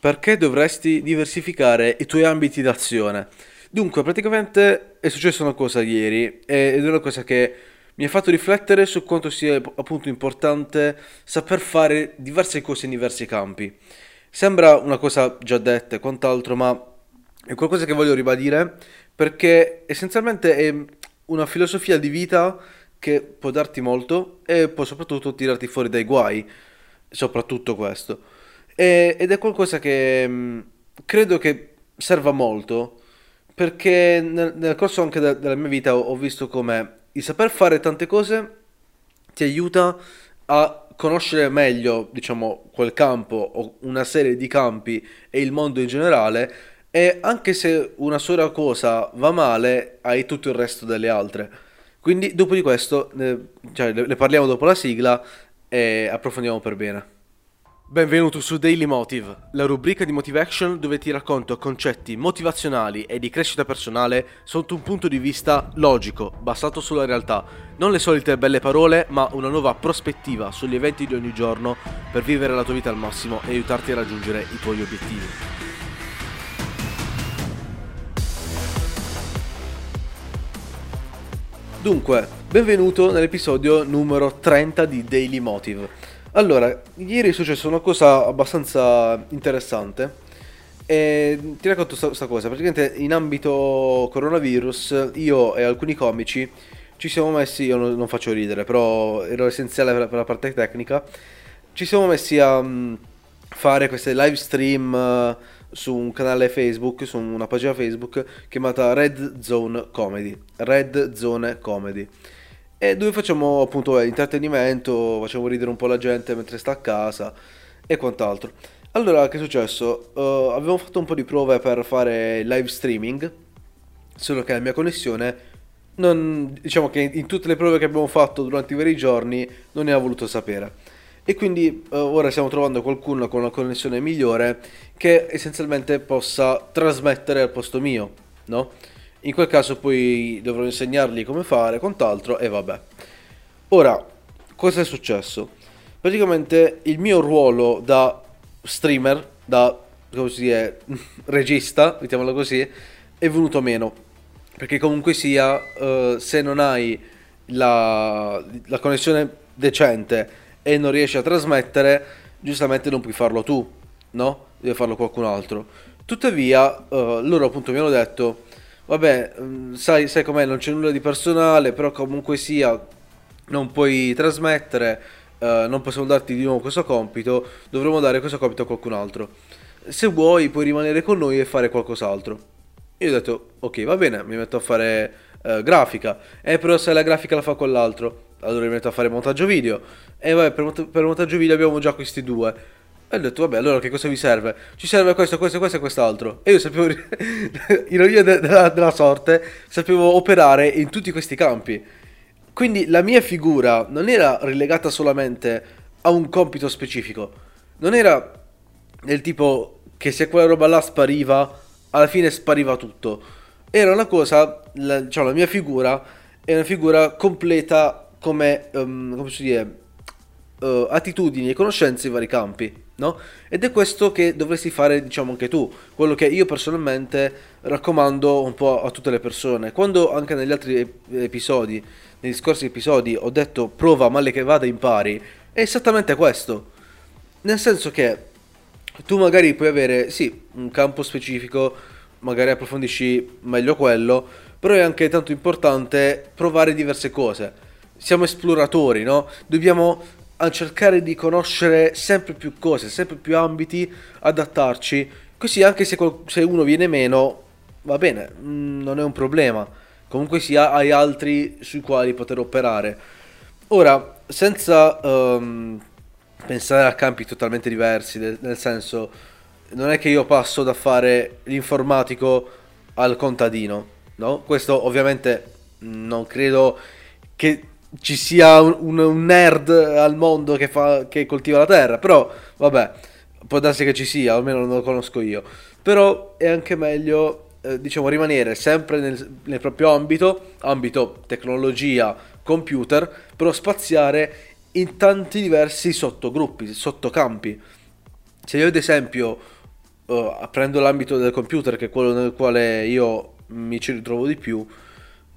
Perché dovresti diversificare i tuoi ambiti d'azione? Dunque, praticamente è successa una cosa ieri ed è una cosa che mi ha fatto riflettere su quanto sia appunto importante saper fare diverse cose in diversi campi. Sembra una cosa già detta e quant'altro, ma è qualcosa che voglio ribadire perché essenzialmente è una filosofia di vita che può darti molto e può soprattutto tirarti fuori dai guai, soprattutto questo. E- ed è qualcosa che mh, credo che serva molto perché nel, nel corso anche de- della mia vita ho, ho visto come il saper fare tante cose ti aiuta a conoscere meglio, diciamo, quel campo o una serie di campi e il mondo in generale e anche se una sola cosa va male, hai tutto il resto delle altre. Quindi dopo di questo, ne, cioè, ne parliamo dopo la sigla e approfondiamo per bene. Benvenuto su Daily Motive, la rubrica di Motive Action dove ti racconto concetti motivazionali e di crescita personale sotto un punto di vista logico, basato sulla realtà. Non le solite belle parole, ma una nuova prospettiva sugli eventi di ogni giorno per vivere la tua vita al massimo e aiutarti a raggiungere i tuoi obiettivi. Dunque, benvenuto nell'episodio numero 30 di Daily Motive. Allora, ieri è successa una cosa abbastanza interessante. E ti racconto questa cosa. Praticamente in ambito coronavirus, io e alcuni comici ci siamo messi, io non, faccio ridere, però era essenziale per, la parte tecnica, ci siamo messi a um, fare queste live stream uh, su un canale Facebook, su una pagina Facebook chiamata Red Zone Comedy. Red Zone Comedy e dove facciamo appunto eh, intrattenimento, facciamo ridere un po' la gente mentre sta a casa e quant'altro. Allora, che è successo? Uh, avevamo fatto un po' di prove per fare live streaming, solo che la mia connessione, non, diciamo che in tutte le prove che abbiamo fatto durante i vari giorni, non ne ha voluto sapere. E quindi uh, ora stiamo trovando qualcuno con una connessione migliore che essenzialmente possa trasmettere al posto mio, no? In quel caso poi dovrò insegnargli come fare, quant'altro, e vabbè. Ora, cosa è successo? Praticamente il mio ruolo da streamer, da si dice, regista, mettiamolo così, è venuto meno. Perché comunque sia, uh, se non hai la, la connessione decente e non riesci a trasmettere, giustamente non puoi farlo tu, no? Deve farlo qualcun altro. Tuttavia, uh, loro appunto mi hanno detto vabbè, mm, sai, sai com'è, non c'è nulla di personale, però comunque sia, non puoi trasmettere, uh, non possiamo darti di nuovo questo compito, dovremo dare questo compito a qualcun altro. Se vuoi puoi rimanere con noi e fare qualcos'altro. Io ho detto, ok, va bene, mi metto a fare uh, grafica. Eh, però se la grafica la fa quell'altro, allora mi metto a fare montaggio video. E vabbè, per, mont- per montaggio video abbiamo già questi due. E ho detto, vabbè, allora che cosa vi serve? Ci serve questo, questo, questo e quest'altro. E io sapevo, ironia de- della, della sorte, sapevo operare in tutti questi campi. Quindi la mia figura non era relegata solamente a un compito specifico. Non era del tipo che se quella roba là spariva, alla fine spariva tutto. Era una cosa, la, diciamo, la mia figura è una figura completa come, um, come si dice, uh, attitudini e conoscenze in vari campi no? Ed è questo che dovresti fare, diciamo, anche tu, quello che io personalmente raccomando un po' a tutte le persone. Quando anche negli altri episodi, negli scorsi episodi, ho detto prova male che vada, impari, è esattamente questo. Nel senso che tu magari puoi avere, sì, un campo specifico, magari approfondisci meglio quello, però è anche tanto importante provare diverse cose. Siamo esploratori, no? Dobbiamo a cercare di conoscere sempre più cose, sempre più ambiti, adattarci, così anche se, se uno viene meno, va bene, mm, non è un problema, comunque sia hai altri sui quali poter operare. Ora, senza um, pensare a campi totalmente diversi, nel senso, non è che io passo da fare l'informatico al contadino, no? Questo ovviamente non credo che ci sia un, un, nerd al mondo che, fa, che coltiva la terra, però vabbè, può darsi che ci sia, almeno non lo conosco io. Però è anche meglio, eh, diciamo, rimanere sempre nel, nel proprio ambito, ambito tecnologia, computer, però spaziare in tanti diversi sottogruppi, sottocampi. Se io ad esempio uh, prendo l'ambito del computer, che è quello nel quale io mi ci ritrovo di più,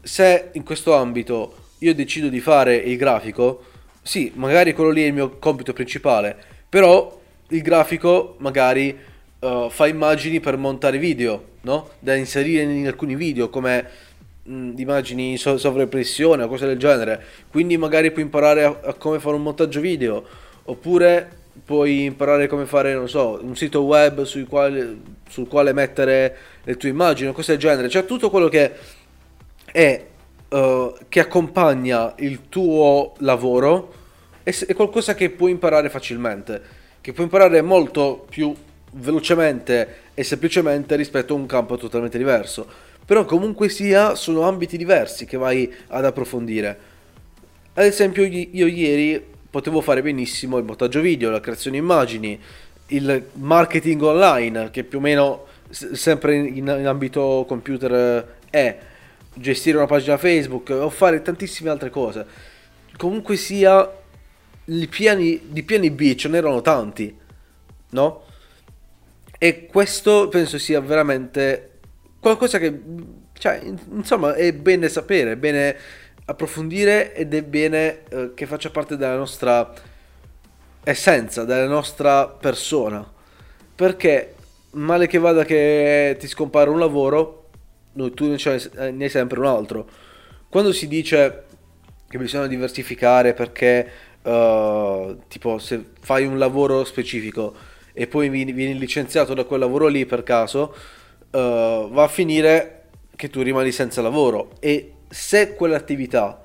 se in questo ambito io decido di fare il grafico, sì, magari quello lì è il mio compito principale, però il grafico magari uh, fa immagini per montare video, no? Da inserire in alcuni video come mh, immagini so- sovrappressione o cose del genere. Quindi magari puoi imparare a, a come fare un montaggio video, oppure puoi imparare come fare, non so, un sito web sul quale, sul quale mettere le tue immagini cose del genere. Cioè tutto quello che è uh, che accompagna il tuo lavoro è, è qualcosa che puoi imparare facilmente, che puoi imparare molto più velocemente e semplicemente rispetto a un campo totalmente diverso. Però comunque sia, sono ambiti diversi che vai ad approfondire. Ad esempio, io ieri potevo fare benissimo il montaggio video, la creazione immagini, il marketing online, che più o meno sempre in, in ambito computer è gestire una pagina Facebook o fare tantissime altre cose. Comunque sia, i piani, di piani B ce n'erano tanti, no? E questo penso sia veramente qualcosa che, cioè, insomma, è bene sapere, è bene approfondire ed è bene eh, che faccia parte della nostra essenza, della nostra persona. Perché male che vada che ti scompare un lavoro, tu ne hai sempre un altro. Quando si dice che bisogna diversificare perché uh, tipo se fai un lavoro specifico e poi vieni, vieni licenziato da quel lavoro lì per caso, uh, va a finire che tu rimani senza lavoro e se quell'attività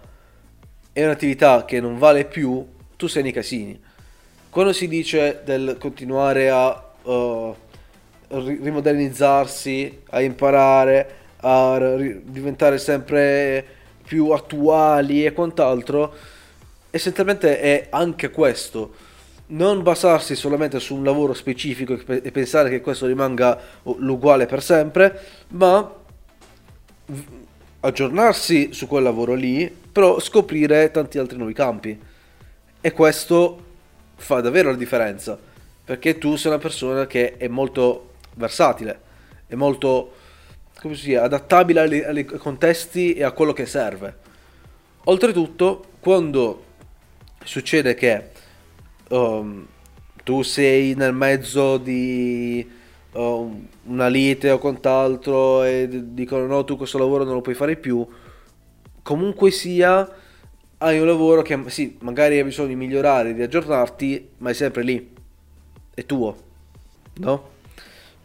è un'attività che non vale più, tu sei nei casini. Quando si dice del continuare a uh, rimodernizzarsi, a imparare, a diventare sempre più attuali e quant'altro, essenzialmente è anche questo non basarsi solamente su un lavoro specifico e pensare che questo rimanga l'uguale per sempre, ma aggiornarsi su quel lavoro lì, però scoprire tanti altri nuovi campi. E questo fa davvero la differenza, perché tu sei una persona che è molto versatile, è molto come si dice, adattabile ai, contesti e a quello che serve. Oltretutto, quando succede che um, tu sei nel mezzo di uh, una lite o quant'altro e dicono no tu questo lavoro non lo puoi fare più comunque sia hai un lavoro che sì magari hai bisogno di migliorare di aggiornarti ma è sempre lì è tuo no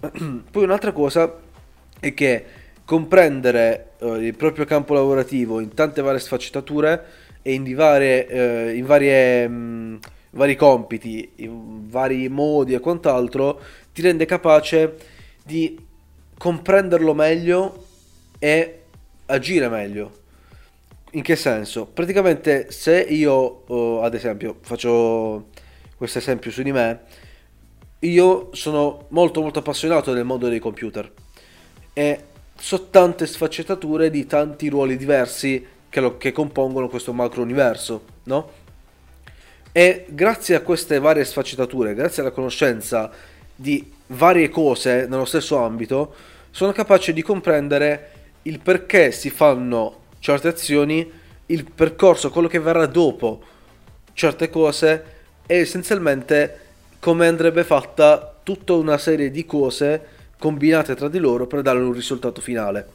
poi un'altra cosa è che comprendere uh, il proprio campo lavorativo in tante varie sfaccettature e in, varie, uh, in varie mh, vari compiti, in vari modi e quant'altro, ti rende capace di comprenderlo meglio e agire meglio. In che senso? Praticamente se io, uh, ad esempio, faccio questo esempio su di me, io sono molto molto appassionato del mondo dei computer e so tante sfaccettature di tanti ruoli diversi che, lo, che compongono questo macro universo, no? E grazie a queste varie sfaccettature, grazie alla conoscenza di varie cose nello stesso ambito, sono capace di comprendere il perché si fanno certe azioni, il percorso, quello che verrà dopo certe cose e essenzialmente come andrebbe fatta tutta una serie di cose combinate tra di loro per dare un risultato finale.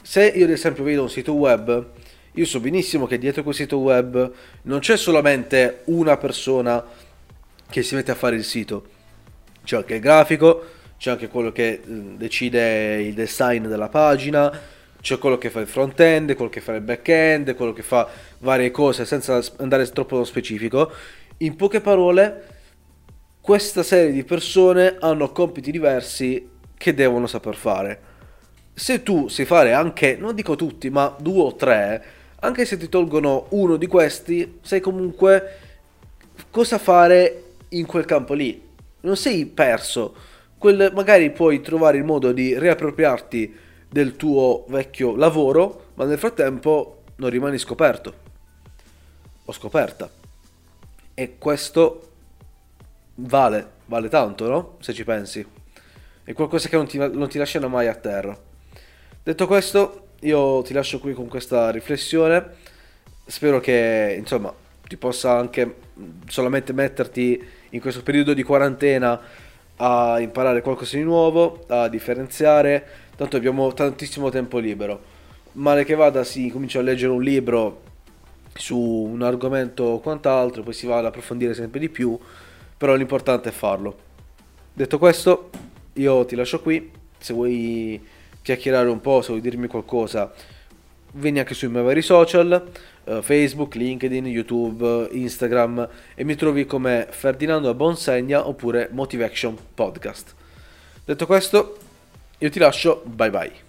Se io ad esempio vedo un sito web io so benissimo che dietro quel sito web non c'è solamente una persona che si mette a fare il sito, c'è anche il grafico, c'è anche quello che mm, decide il design della pagina, c'è quello che fa il front end, quello che fa il back end, quello che fa varie cose senza andare troppo nello specifico. In poche parole, questa serie di persone hanno compiti diversi che devono saper fare. Se tu sai fare anche, non dico tutti, ma due o tre, anche se ti tolgono uno di questi, sai comunque cosa fare in quel campo lì. Non sei perso. Quel, magari puoi trovare il modo di riappropriarti del tuo vecchio lavoro, ma nel frattempo non rimani scoperto o scoperta. E questo vale, vale tanto, no? Se ci pensi. È qualcosa che non ti, non ti lascerà mai a terra. Detto questo, io ti lascio qui con questa riflessione. Spero che insomma ti possa anche solamente metterti in questo periodo di quarantena a imparare qualcosa di nuovo, a differenziare. Tanto abbiamo tantissimo tempo libero. Male che vada, si comincia a leggere un libro su un argomento o quant'altro, poi si va ad approfondire sempre di più, però l'importante è farlo. Detto questo, io ti lascio qui, se vuoi chiacchierare un po', se vuoi dirmi qualcosa, vieni anche sui miei vari social, uh, Facebook, LinkedIn, YouTube, Instagram e mi trovi come Ferdinando Bonsegna oppure Motivation Podcast. Detto questo, io ti lascio, bye bye.